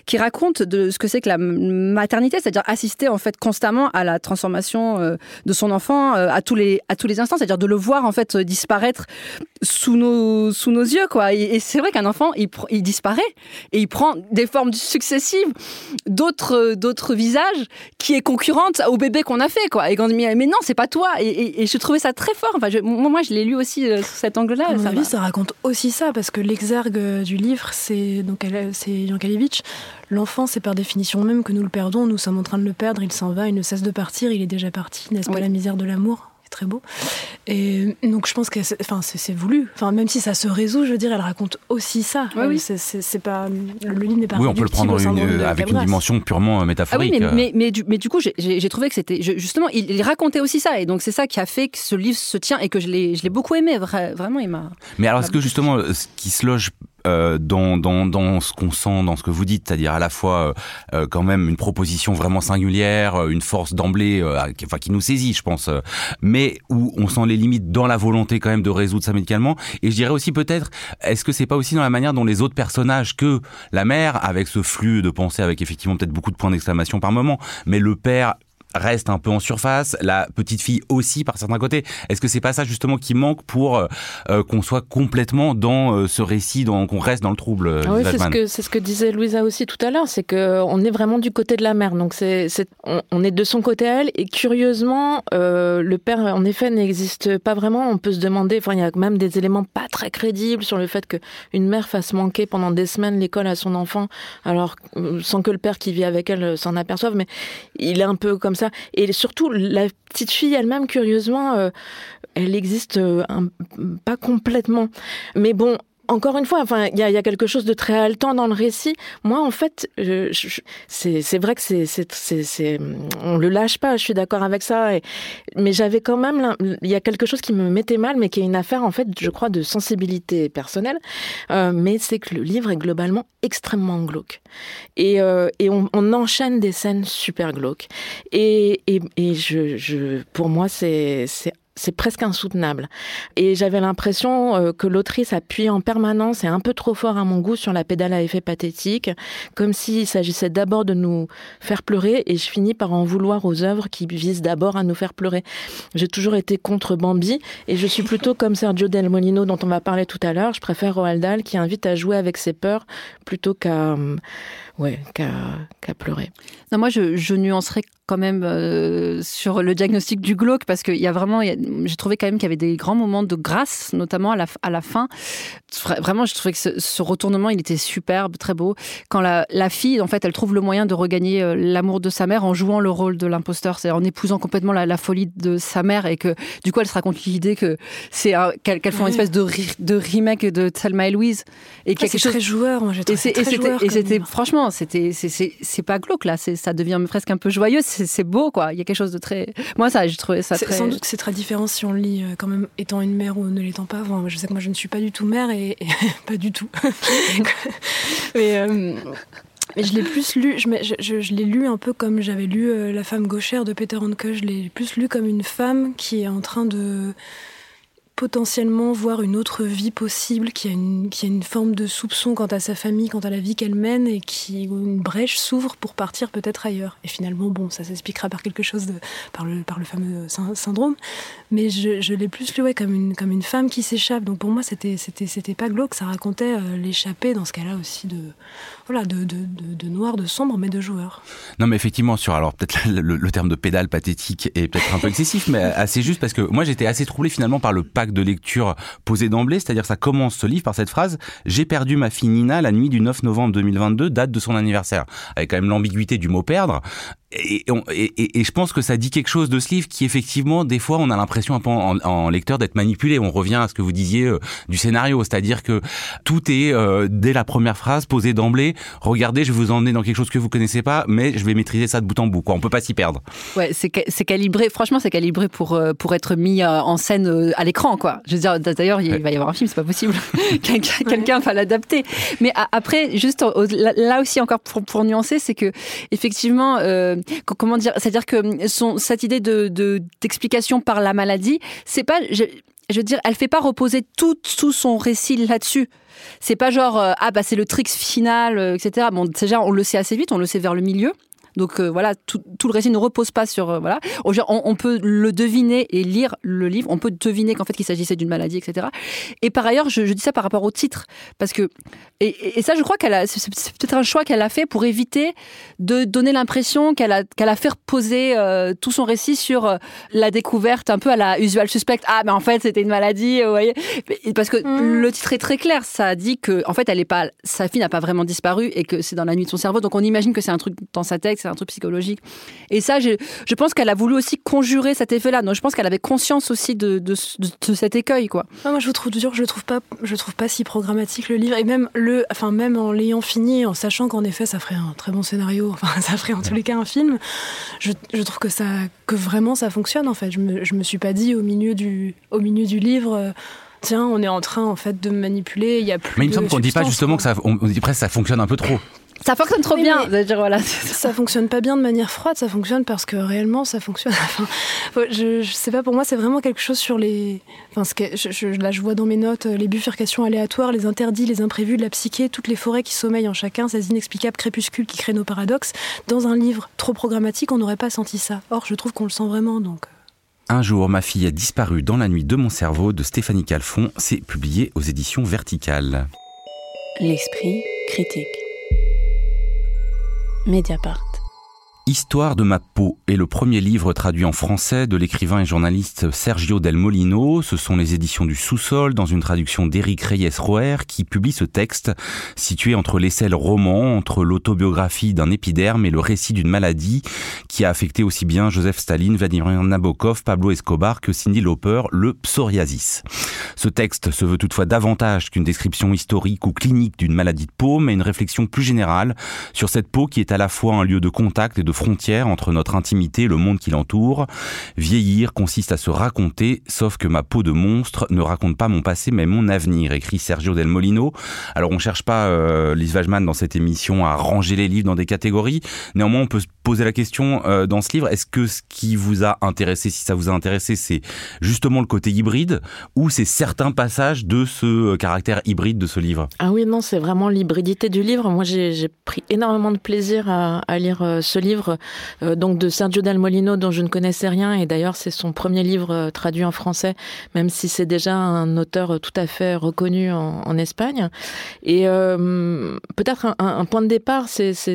qui raconte de ce que c'est que la maternité, c'est-à-dire assister en fait constamment à la transformation euh, de son enfant euh, à tous les à tous les instants, c'est-à-dire de le voir en fait disparaître sous nos sous nos yeux quoi. Et, c'est vrai qu'un enfant il, il disparaît et il prend des formes successives d'autres d'autres visages qui est concurrente au bébé qu'on a fait quoi. Et quand on dit mais non c'est pas toi. Et, je trouvais ça très fort. Enfin, moi je l'ai lu aussi euh, sous cet angle-là. À mon avis, ça raconte aussi ça parce que l'exergue du livre c'est donc c'est Yankalevitch. L'enfant, c'est par définition même que nous le perdons. Nous sommes en train de le perdre. Il s'en va, il ne cesse de partir. Il est déjà parti. N'est-ce pas la misère de l'amour? Très beau. Et donc je pense que enfin, c'est voulu. Enfin, même si ça se résout, je veux dire, elle raconte aussi ça. oui, c'est pas le livre n'est pas. Oui, on peut le prendre avec une dimension purement métaphorique. Ah oui, mais, mais, mais, du, coup, j'ai trouvé que c'était justement, il, racontait aussi ça, et donc c'est ça qui a fait que ce livre se tient et que je l'ai beaucoup aimé. Vraiment, il m'a. Mais alors, est-ce que justement, ce qui se loge euh, dans, dans, dans ce qu'on sent, dans ce que vous dites, c'est-à-dire à la fois euh, euh, quand même une proposition vraiment singulière, une force d'emblée, qui, enfin qui nous saisit, je pense, mais où on sent les limites dans la volonté quand même de résoudre ça médicalement. Et je dirais aussi peut-être, est-ce que c'est pas aussi dans la manière dont les autres personnages que la mère, avec ce flux de pensée, avec effectivement peut-être beaucoup de points d'exclamation par moment, mais le père reste un peu en surface, la petite fille aussi par certains côtés. Est-ce que c'est pas ça justement qui manque pour euh, euh, qu'on soit complètement dans euh, ce récit, qu'on reste dans le trouble ah Oui, c'est ce que c'est ce que disait Louisa aussi tout à l'heure, c'est que on est vraiment du côté de la mère, donc c'est on, est de son côté à elle et curieusement le père en effet n'existe pas vraiment. On peut se demander, enfin il y a même des éléments pas très crédibles sur le fait que une mère fasse manquer pendant des semaines l'école à son enfant, alors sans que le père qui vit avec elle s'en aperçoive, mais il est un peu comme et surtout, la petite fille elle-même, curieusement, euh, elle existe euh, pas complètement. Mais bon, encore une fois, enfin, il y a, quelque chose de très haletant dans le récit. Moi, en fait, c'est vrai que c'est, on le lâche pas. Je suis d'accord avec ça. mais j'avais quand même, il y a quelque chose qui me mettait mal, mais qui est une affaire, en fait, je crois, de sensibilité personnelle. Euh, mais c'est que le livre est globalement extrêmement glauque. Et, euh, et on, enchaîne des scènes super glauques. Et, et, et je, je, pour moi, c'est c'est presque insoutenable. Et j'avais l'impression euh, que l'autrice appuie en permanence et un peu trop fort à mon goût sur la pédale à effet pathétique, comme s'il s'agissait d'abord de nous faire pleurer et je finis par en vouloir aux œuvres qui visent d'abord à nous faire pleurer. J'ai toujours été contre Bambi et je suis plutôt comme Sergio Del Molino dont on va parler tout à l'heure. Je préfère Roald Dahl qui invite à jouer avec ses peurs plutôt qu'à ouais, qu'à pleurer. Non, moi, je, je nuancerais quand même euh, sur le diagnostic du glauque parce qu'il y a vraiment, j'ai trouvé quand même qu'il y avait des grands moments de grâce, notamment à la, à la fin. Vraiment, je trouvais que ce, retournement, il était superbe, très beau. Quand la, la, fille, en fait, elle trouve le moyen de regagner euh, l'amour de sa mère en jouant le rôle de l'imposteur, c'est en épousant complètement la, la, folie de sa mère et que du coup, elle se raconte l'idée que c'est qu'elles font une espèce de, de remake de Thelma et Louise et qu'il y a ah, quelque chose très joueur. Moi, et c'était franchement, c'était c'est pas glauque là, ça devient presque un peu joyeux c'est beau, quoi. Il y a quelque chose de très. Moi, ça, j'ai trouvé ça très. Sans doute que c'est très différent si on lit euh, quand même étant une mère ou ne l'étant pas. je sais que moi, je ne suis pas du tout mère et, pas du tout. Euh, mais, je l'ai plus lu, je, je, je, l'ai lu un peu comme j'avais lu euh, La femme gauchère de Peter Handke. Je l'ai plus lu comme une femme qui est en train de potentiellement voir une autre vie possible, qui a une, forme de soupçon quant à sa famille, quant à la vie qu'elle mène, et qui une brèche s'ouvre pour partir peut-être ailleurs. Et finalement, bon, ça s'expliquera par quelque chose, de, par, le, fameux syndrome. Mais je, l'ai plus lu comme, une, comme une femme qui s'échappe. Donc pour moi, c'était, c'était, c'était pas glauque, ça racontait euh, l'échappée dans ce cas-là aussi de, voilà, de, de, de, noir, de sombre, mais de joueur. Non, mais effectivement, sur alors peut-être le, le, terme de pédale pathétique est peut-être un peu excessif, mais assez juste parce que moi j'étais assez troublé finalement par le pacte de lecture posé d'emblée, c'est-à-dire ça commence ce livre par cette phrase J'ai perdu ma fille Nina la nuit du 9 novembre 2022, date de son anniversaire. Avec quand même l'ambiguïté du mot perdre. Et, et, et, je pense que ça dit quelque chose de ce livre qui effectivement des fois on a l'impression un peu en, lecteur d'être manipulé. On revient à ce que vous disiez euh, du scénario, c'est-à-dire que tout est euh, dès la première phrase posé d'emblée. Regardez, je vais vous emmener dans quelque chose que vous connaissez pas, mais je vais maîtriser ça de bout en bout. Quoi. On peut pas s'y perdre. Ouais, c'est calibré. Franchement, c'est calibré pour euh, pour être mis en scène à l'écran, quoi. Je veux dire, d'ailleurs, il va y avoir un film, c'est pas possible. Quelqu'un va l'adapter. Mais après, juste là aussi encore pour, pour nuancer, c'est que effectivement comment dire, c'est-à-dire que son, cette idée de d'explication par la maladie, c'est pas, je, veux dire, elle fait pas reposer tout, tout son récit là-dessus. C'est pas genre euh, ah bah c'est le trick final, euh, etc. Bon déjà on le sait assez vite, on le sait vers le milieu. Donc euh, voilà, tout, le récit ne repose pas sur euh, voilà. On, peut le deviner et lire le livre. On peut deviner qu'en fait qu'il s'agissait d'une maladie, etc. Et par ailleurs, je, dis ça par rapport au titre parce que et, ça, je crois qu'elle a c'est peut-être un choix qu'elle a fait pour éviter de donner l'impression qu'elle a qu'elle a fait reposer euh, tout son récit sur la découverte un peu à la usual suspect. Ah, mais en fait c'était une maladie, vous voyez. Parce que mm. le titre est très clair. Ça dit que en fait elle est pas sa fille n'a pas vraiment disparu et que c'est dans la nuit de son cerveau. Donc on imagine que c'est un truc dans sa tête c'est un truc psychologique. Et ça, je, je pense qu'elle a voulu aussi conjurer cet effet-là. Donc je pense qu'elle avait conscience aussi de, de, cet écueil, quoi. moi, je vous trouve dur, je le trouve pas, je trouve pas si programmatique le livre. Et même le, enfin même en l'ayant fini, en sachant qu'en effet, ça ferait un très bon scénario. Enfin, ça ferait en tous les cas un film. Je, je trouve que ça, que vraiment ça fonctionne. En fait, je me, je me suis pas dit au milieu du, au milieu du livre. Euh, tiens, on est en train en fait de manipuler, il y a plus Mais il me semble qu'on dit pas justement que ça, on dit presque ça fonctionne un peu trop. Ça fonctionne trop bien. voilà. Ça fonctionne pas bien de manière froide, ça fonctionne parce que réellement ça fonctionne. Enfin, je, je sais pas, pour moi c'est vraiment quelque chose sur les. Enfin, ce que, je, là je vois dans mes notes les bifurcations aléatoires, les interdits, les imprévus de la psyché, toutes les forêts qui sommeillent en chacun, ces inexplicables crépuscules qui créent nos paradoxes. Dans un livre trop programmatique, on n'aurait pas senti ça. Or, je trouve qu'on le sent vraiment donc. Un jour, ma fille a disparu dans la nuit de mon cerveau de Stéphanie Calfon. C'est publié aux éditions Verticales. L'esprit critique. Mediapart. Histoire de ma peau est le premier livre traduit en français de l'écrivain et journaliste Sergio Del Molino. Ce sont les éditions du Sous-sol dans une traduction d'Éric Reyes-Roer qui publie ce texte situé entre l'essai le roman, entre l'autobiographie d'un épiderme et le récit d'une maladie qui a affecté aussi bien Joseph Staline, Vladimir Nabokov, Pablo Escobar que Cindy Lauper, le psoriasis. Ce texte se veut toutefois davantage qu'une description historique ou clinique d'une maladie de peau, mais une réflexion plus générale sur cette peau qui est à la fois un lieu de contact et de frontière entre notre intimité et le monde qui l'entoure. Vieillir consiste à se raconter, sauf que ma peau de monstre ne raconte pas mon passé mais mon avenir, écrit Sergio Del Molino. Alors on cherche pas, euh, Lise Wajman, dans cette émission à ranger les livres dans des catégories. Néanmoins, on peut se poser la question euh, dans ce livre, est-ce que ce qui vous a intéressé, si ça vous a intéressé, c'est justement le côté hybride ou c'est certains passages de ce euh, caractère hybride de ce livre? Ah oui, non, c'est vraiment l'hybridité du livre. Moi, j'ai pris énormément de plaisir à, à lire ce livre euh, donc de Sergio Dal Molino dont je ne connaissais rien et d'ailleurs c'est son premier livre euh, traduit en français, même si c'est déjà un auteur tout à fait reconnu en, Espagne. Et euh, peut-être un, point de départ, c'est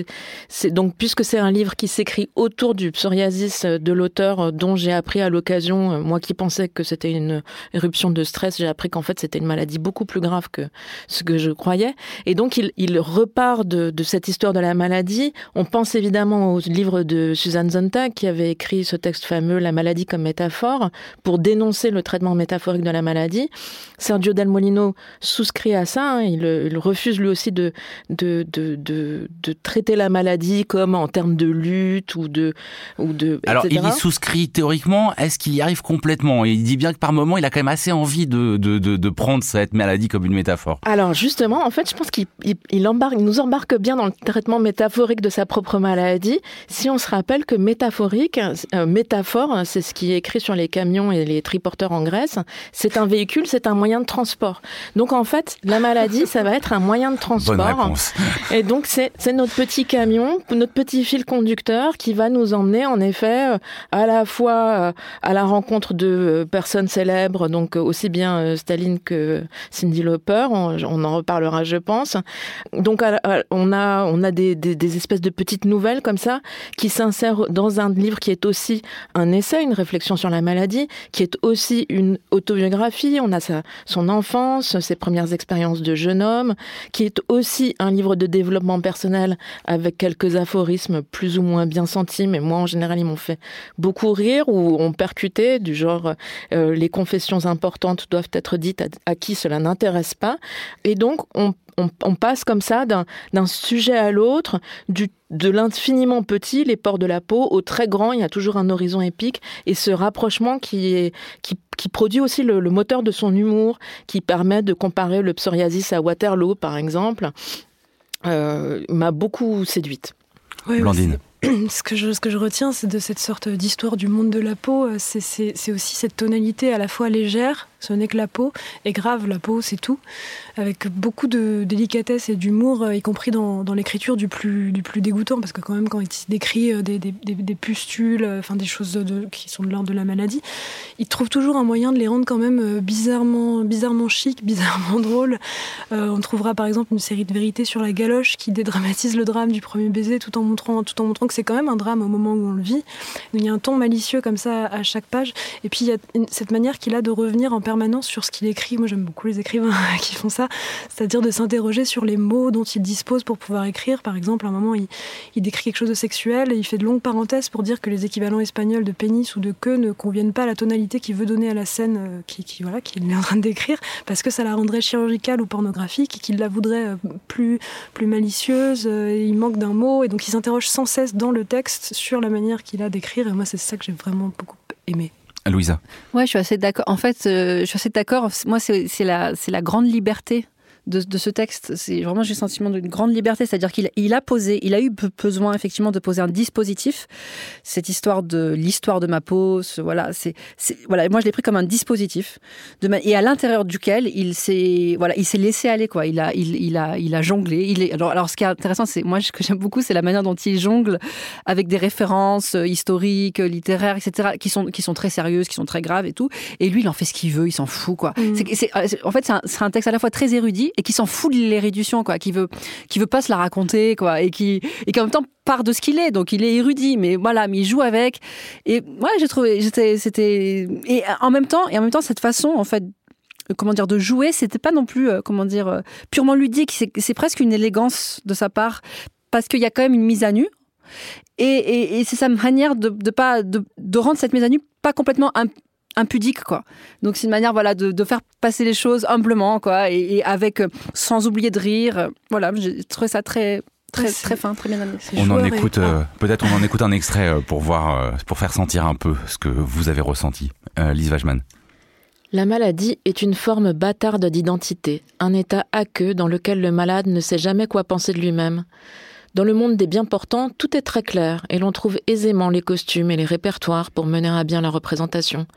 donc puisque c'est un livre qui s'écrit autour du psoriasis de l'auteur dont j'ai appris à l'occasion, moi qui pensais que c'était une éruption de stress, j'ai appris qu'en fait c'était une maladie beaucoup plus grave que ce que je croyais. Et donc il, repart de, de cette histoire de la maladie. On pense évidemment aux livre de Suzanne Zontag qui avait écrit ce texte fameux La maladie comme métaphore pour dénoncer le traitement métaphorique de la maladie. Sergio Del Molino souscrit à ça. Hein. il, refuse lui aussi de de, de, de, traiter la maladie comme en termes de lutte ou de. Ou de Alors il y souscrit théoriquement. Est-ce qu'il y arrive complètement? Il dit bien que par moment il a quand même assez envie de, de, de, prendre cette maladie comme une métaphore. Alors justement, en fait, je pense qu'il il, embarque, il nous embarque bien dans le traitement métaphorique de sa propre maladie si on se rappelle que métaphorique, euh, métaphore, c'est ce qui est écrit sur les camions et les triporteurs en Grèce, c'est un véhicule, c'est un moyen de transport. Donc en fait, la maladie, ça va être un moyen de transport. Et donc c'est notre petit camion, notre petit fil conducteur qui va nous emmener en effet euh, à la fois euh, à la rencontre de personnes célèbres, donc aussi bien Staline que Cindy Lauper, on, en reparlera je pense. Donc on a on a des, des, des espèces de petites nouvelles comme ça qui s'insère dans un livre qui est aussi un essai, une réflexion sur la maladie, qui est aussi une autobiographie. On a sa, son enfance, ses premières expériences de jeune homme, qui est aussi un livre de développement personnel avec quelques aphorismes plus ou moins bien sentis, mais moi en général ils m'ont fait beaucoup rire ou ont percuté, du genre euh, les confessions importantes doivent être dites à, à qui cela n'intéresse pas. Et donc on on, passe comme ça d'un sujet à l'autre, de l'infiniment petit, les pores de la peau, au très grand, il y a toujours un horizon épique, et ce rapprochement qui, est, qui, produit aussi le, moteur de son humour, qui permet de comparer le psoriasis à Waterloo, par exemple, euh, m'a beaucoup séduite. Blandine. ce que je, ce que je retiens, c'est de cette sorte d'histoire du monde de la peau, euh, c'est aussi cette tonalité à la fois légère, ce n'est que la peau, et grave, la peau, c'est tout, avec beaucoup de délicatesse et d'humour, euh, y compris dans, l'écriture du plus, du plus dégoûtant, parce que quand même, quand il décrit euh, des, des, des, pustules, enfin des choses qui sont de l'ordre de la maladie, il trouve toujours un moyen de les rendre quand même bizarrement, bizarrement chic, bizarrement drôles. on trouvera par exemple une série de vérités sur la galoche qui dédramatise le drame du premier baiser tout en montrant, tout en montrant que c'est quand même un drame au moment où on le vit. Il y a un ton malicieux comme ça à chaque page. Et puis il y a cette manière qu'il a de revenir en permanence sur ce qu'il écrit. Moi j'aime beaucoup les écrivains qui font ça, c'est-à-dire de s'interroger sur les mots dont il dispose pour pouvoir écrire. Par exemple, à un moment il, décrit quelque chose de sexuel et il fait de longues parenthèses pour dire que les équivalents espagnols de pénis ou de queue ne conviennent pas à la tonalité qu'il veut donner à la scène euh, qui, voilà qu'il est en train d'écrire parce que ça la rendrait chirurgicale ou pornographique et qu'il la voudrait euh, plus plus malicieuse. Euh, il manque d'un mot et donc il s'interroge sans cesse dans le texte sur la manière qu'il a d'écrire. Et moi, c'est ça que j'ai vraiment beaucoup aimé. Louisa. Ouais, je suis assez d'accord. En fait, euh, je suis assez d'accord. Moi, c'est la, la grande liberté de, de ce texte. C'est vraiment j'ai le sentiment d'une grande liberté, c'est-à-dire qu'il il a posé, il a eu besoin effectivement de poser un dispositif. Cette histoire de l'histoire de ma peau, ce, voilà, c'est voilà, moi je l'ai pris comme un dispositif de et à l'intérieur duquel il s'est voilà, il s'est laissé aller quoi. Il a il, il a il a jonglé. Il est alors, alors ce qui est intéressant, c'est moi ce que j'aime beaucoup, c'est la manière dont il jongle avec des références historiques, littéraires, etc., qui sont qui sont très sérieuses, qui sont très graves et tout. Et lui, il en fait ce qu'il veut, il s'en fout quoi. Mm. C'est- c'est- euh, en fait, c'est un, c'est un texte à la fois très érudit et qui s'en fout de l'érudition, quoi, qui veut, qui veut pas se la raconter, quoi, et qui, et en même temps part de ce qu'il est. Donc, il est érudit, mais voilà, mais il joue avec. Et ouais, j'ai trouvé, j'étais, c'était, et en même temps, et en même temps, cette façon, en fait, euh, comment dire, de jouer, c'était pas non plus, euh, comment dire, euh, purement ludique. C'est, presque une élégance de sa part, parce qu'il y a quand même une mise à nu. Et, et- c'est sa manière de, pas de, de rendre cette mise à nu pas complètement impudique quoi. Donc c'est une manière voilà de, de faire passer les choses humblement quoi et, et avec euh, sans oublier de rire. Voilà, j'ai trouvé ça très très très fin, très bien amené. On en et- écoute, euh, peut-être on en écoute un extrait euh, pour voir, pour faire sentir un peu ce que vous avez ressenti. Euh, Lise Wajman. La maladie est une forme bâtarde d'identité, un état aqueux dans lequel le malade ne sait jamais quoi penser de lui-même. Dans le monde des bien portants, tout est très clair et l'on trouve aisément les costumes et les répertoires pour mener à bien la représentation.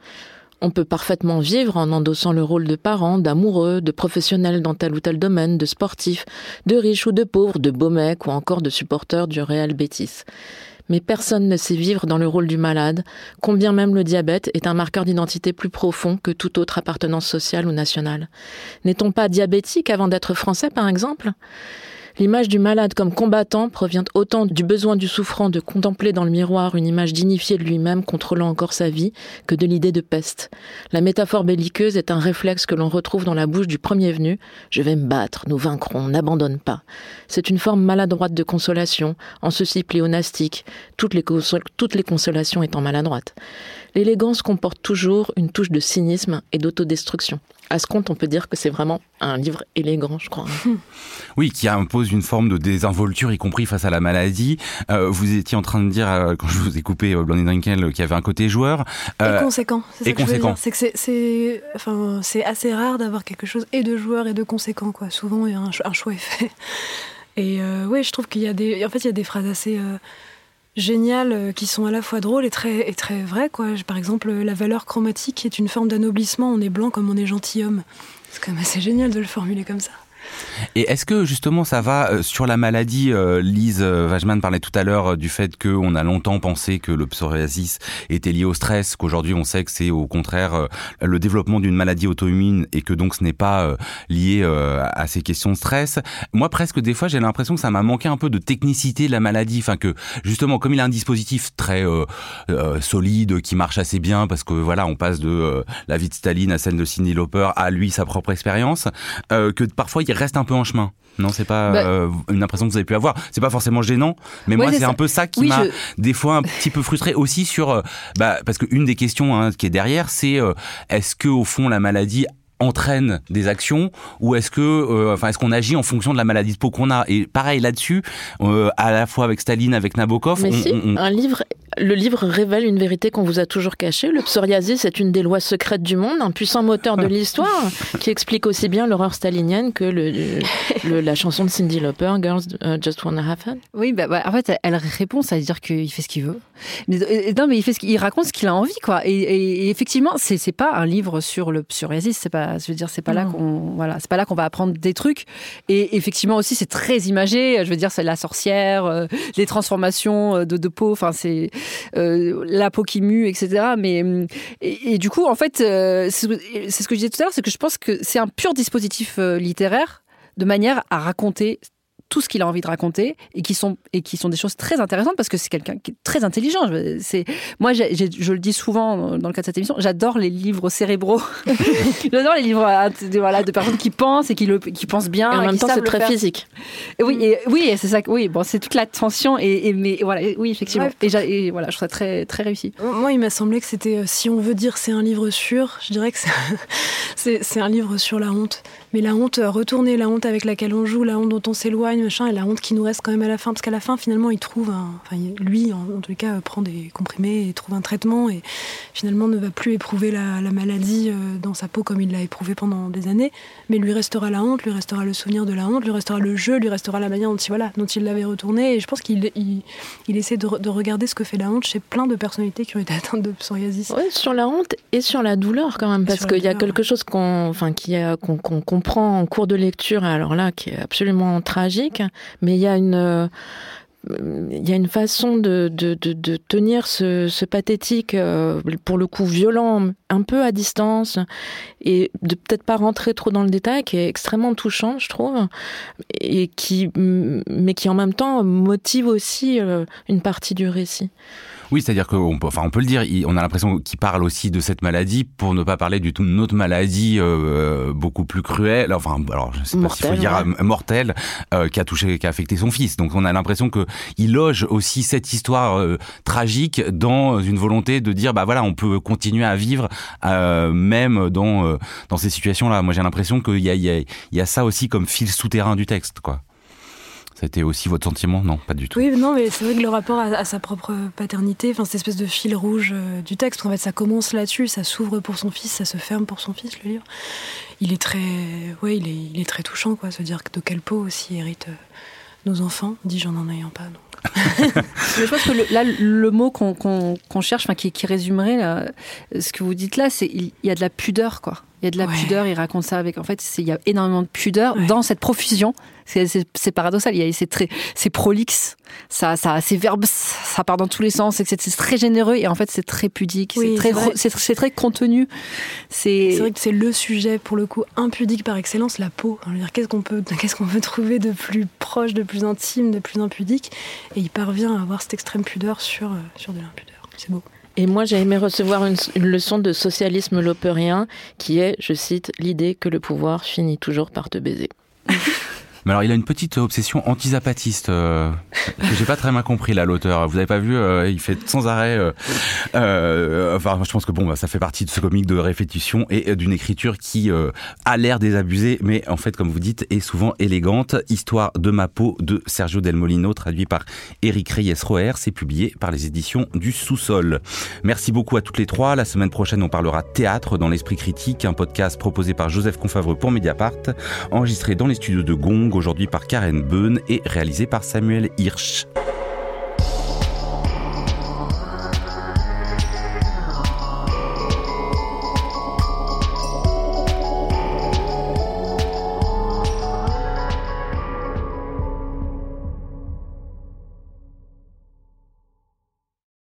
On peut parfaitement vivre en endossant le rôle de parent, d'amoureux, de professionnel dans tel ou tel domaine, de sportif, de riche ou de pauvre, de beau mec ou encore de supporter du Real Bétis. Mais personne ne sait vivre dans le rôle du malade, combien même le diabète est un marqueur d'identité plus profond que toute autre appartenance sociale ou nationale. N'est-on pas diabétique avant d'être français, par exemple? L'image du malade comme combattant provient autant du besoin du souffrant de contempler dans le miroir une image dignifiée de lui-même contrôlant encore sa vie que de l'idée de peste. La métaphore belliqueuse est un réflexe que l'on retrouve dans la bouche du premier venu. Je vais me battre, nous vaincrons, n'abandonne pas. C'est une forme maladroite de consolation, en ceci pléonastique, toutes les, toutes les consolations étant maladroites. L'élégance comporte toujours une touche de cynisme et d'autodestruction. À ce compte, on peut dire que c'est vraiment un livre élégant, je crois. Oui, qui impose une forme de désinvolture, y compris face à la maladie. Euh, vous étiez en train de dire, euh, quand je vous ai coupé, euh, Blondie Drinkel, euh, qu'il y avait un côté joueur. Euh, et conséquent. C'est ça et que conséquent. C'est que c'est- c'est enfin, c'est assez rare d'avoir quelque chose et de joueur et de conséquent. Quoi. Souvent, il y a un, un choix est fait. Et euh, oui, je trouve qu'il y a des, en fait, il y a des phrases assez euh, géniales euh, qui sont à la fois drôles et très, et très vraies. Quoi. Par exemple, la valeur chromatique est une forme d'anoblissement. On est blanc comme on est gentilhomme. C'est quand même assez génial de le formuler comme ça. Et est-ce que justement ça va euh, sur la maladie euh, Lise euh, Wajman parlait tout à l'heure du fait qu'on a longtemps pensé que le psoriasis était lié au stress, qu'aujourd'hui on sait que c'est au contraire le développement d'une maladie auto-immune et que donc ce n'est pas lié à ces questions de stress. Moi presque des fois j'ai l'impression que ça m'a manqué un peu de technicité de la maladie, enfin que justement comme il a un dispositif très solide qui marche assez bien parce que voilà on passe de la vie de Staline à celle de Cindy Lauper à lui sa propre expérience, que parfois il reste un peu en chemin. Non, c'est pas Bah- euh, une impression que vous avez pu avoir. C'est pas forcément gênant, mais Ouais, moi c'est un peu ça qui Oui, m'a je- des fois un petit peu frustré aussi sur euh, bah parce qu'une des questions hein, qui est derrière c'est euh, est-ce que au fond la maladie entraîne des actions ou est-ce que euh, enfin est-ce qu'on agit en fonction de la maladie de peau qu'on a? Et pareil là-dessus euh, à la fois avec Staline avec Nabokov Mais on- si, on- un livre, le livre révèle une vérité qu'on vous a toujours cachée. Le psoriasis est une des lois secrètes du monde, un puissant moteur de l'histoire qui explique aussi bien l'horreur stalinienne que le, le- la chanson de Cindy Lauper, Girls uh, Just Wanna Have Fun. Oui, bah, bah, en fait, elle- répond, ça veut dire qu'il fait ce qu'il veut. Mais, euh, non, mais il, fait ce qu'il- il raconte ce qu'il a envie, quoi. Et, et- et effectivement, c'est c'est pas un livre sur le psoriasis. C'est pas, je veux dire, c'est pas là qu'on, voilà, c'est pas là qu'on va apprendre des trucs. Et effectivement aussi, c'est très imagé. Je veux dire, c'est la sorcière, euh, les transformations euh, de, de peau. Enfin, c'est euh, la peau qui mue, etc. Mais hum, et, du coup, en fait, euh, c'est ce que je disais tout à l'heure, c'est que je pense que c'est un pur dispositif euh, littéraire de manière à raconter tout ce qu'il a envie de raconter et qui sont et qui sont des choses très intéressantes parce que c'est quelqu'un qui est très intelligent. C'est moi, j'ai- je le dis souvent dans le cadre de cette émission, j'adore les livres cérébraux. j'adore les livres euh, de, voilà de personnes qui pensent et qui le qui pensent bien. Et en et même qui temps, c'est très faire. physique. Et oui, et, oui, et c'est ça. Oui, bon, c'est toute la tension et, et- mais voilà, oui, effectivement. Ouais. Et, voilà, je trouve ça très très réussi. Moi, il m'a semblé que c'était, euh, si on veut dire c'est un livre sûr, je dirais que c'est- c'est c'est un livre sur la honte. Mais la honte euh, retournée, la honte avec laquelle on joue, la honte dont on s'éloigne, compagne, machin, et la honte qui nous reste quand même à la fin, parce qu'à la fin, finalement, il trouve un, enfin, lui, en, en, tous les cas, prend des comprimés et trouve un traitement, et finalement ne va plus éprouver la, la maladie euh, dans sa peau comme il l'a éprouvé pendant des années, mais lui restera la honte, lui restera le souvenir de la honte, lui restera le jeu, lui restera la manière dont il, voilà, dont il l'avait retourné, et je pense qu'il il, il essaie de, de, regarder ce que fait la honte chez plein de personnalités qui ont été atteintes de psoriasis. Oui, sur la honte et sur la douleur quand même, parce qu'il y a quelque chose qu'on enfin, qu'on qu comprend en cours de lecture, alors là, qui est absolument tragique, mais il y a une il y a une façon de, de, tenir ce, ce, pathétique, euh, pour le coup violent, un peu à distance, et de peut-être pas rentrer trop dans le détail, qui est extrêmement touchant, je trouve, et qui, mais qui en même temps motive aussi euh, une partie du récit. Oui, c'est-à-dire qu'on peut, enfin, on peut le dire, on a l'impression qu'il parle aussi de cette maladie pour ne pas parler du tout d'une autre maladie euh, beaucoup plus cruelle, enfin, alors je sais pas s'il faut dire ouais. mortelle, euh, qui a touché, qui a affecté son fils. Donc on a l'impression que il loge aussi cette histoire euh, tragique dans une volonté de dire, bah voilà, on peut continuer à vivre euh, même dans dans ces situations-là. Moi, j'ai l'impression qu'il y a, il y a, il y a ça aussi comme fil souterrain du texte, quoi. C'était aussi votre sentiment? Non, pas du tout. Oui, non, mais c'est vrai que le rapport à, à, sa propre paternité, enfin, cette espèce de fil rouge euh, du texte, en fait, ça commence là-dessus, ça s'ouvre pour son fils, ça se ferme pour son fils, le livre. Il est très, ouais, il est, il est très touchant, quoi, se dire de quelle peau aussi héritent euh, nos enfants, dis-je en en ayant pas. Donc. Mais je pense que le, là, le mot qu'on qu qu cherche, enfin, qui, qui résumerait là, ce que vous dites là, c'est il y a de la pudeur, quoi. Il y a de la ouais. pudeur, il raconte ça avec. En fait, il y a énormément de pudeur ouais. dans cette profusion. C'est paradoxal, c'est très, c'est prolixe, ça, ça, c'est verbe, ça part dans tous les sens, c'est très généreux et en fait c'est très pudique, oui, c'est très, c'est très contenu. C'est vrai que c'est le sujet pour le coup impudique par excellence, la peau. Qu'est-ce qu'on peut, qu'est-ce qu'on peut trouver de plus proche, de plus intime, de plus impudique? Et il parvient à avoir cette extrême pudeur sur, sur de l'impudeur. C'est beau. Et moi, j'ai aimé recevoir une, une, leçon de socialisme lopérien qui est, je cite, l'idée que le pouvoir finit toujours par te baiser. Alors, il a une petite obsession anti-zapatiste euh, j'ai pas très mal compris là, l'auteur. Vous avez pas vu euh, Il fait sans arrêt. Euh, euh, enfin, je pense que bon, bah, ça fait partie de ce comique de répétition et d'une écriture qui euh, a l'air désabusée, mais en fait, comme vous dites, est souvent élégante. Histoire de ma peau de Sergio Del Molino, traduit par Eric Reyes-Roer. C'est publié par les éditions du Sous-sol. Merci beaucoup à toutes les trois. La semaine prochaine, on parlera théâtre dans l'esprit critique, un podcast proposé par Joseph Confavreux pour Mediapart, enregistré dans les studios de Gong aujourd'hui par Karen Beun et réalisé par Samuel Hirsch.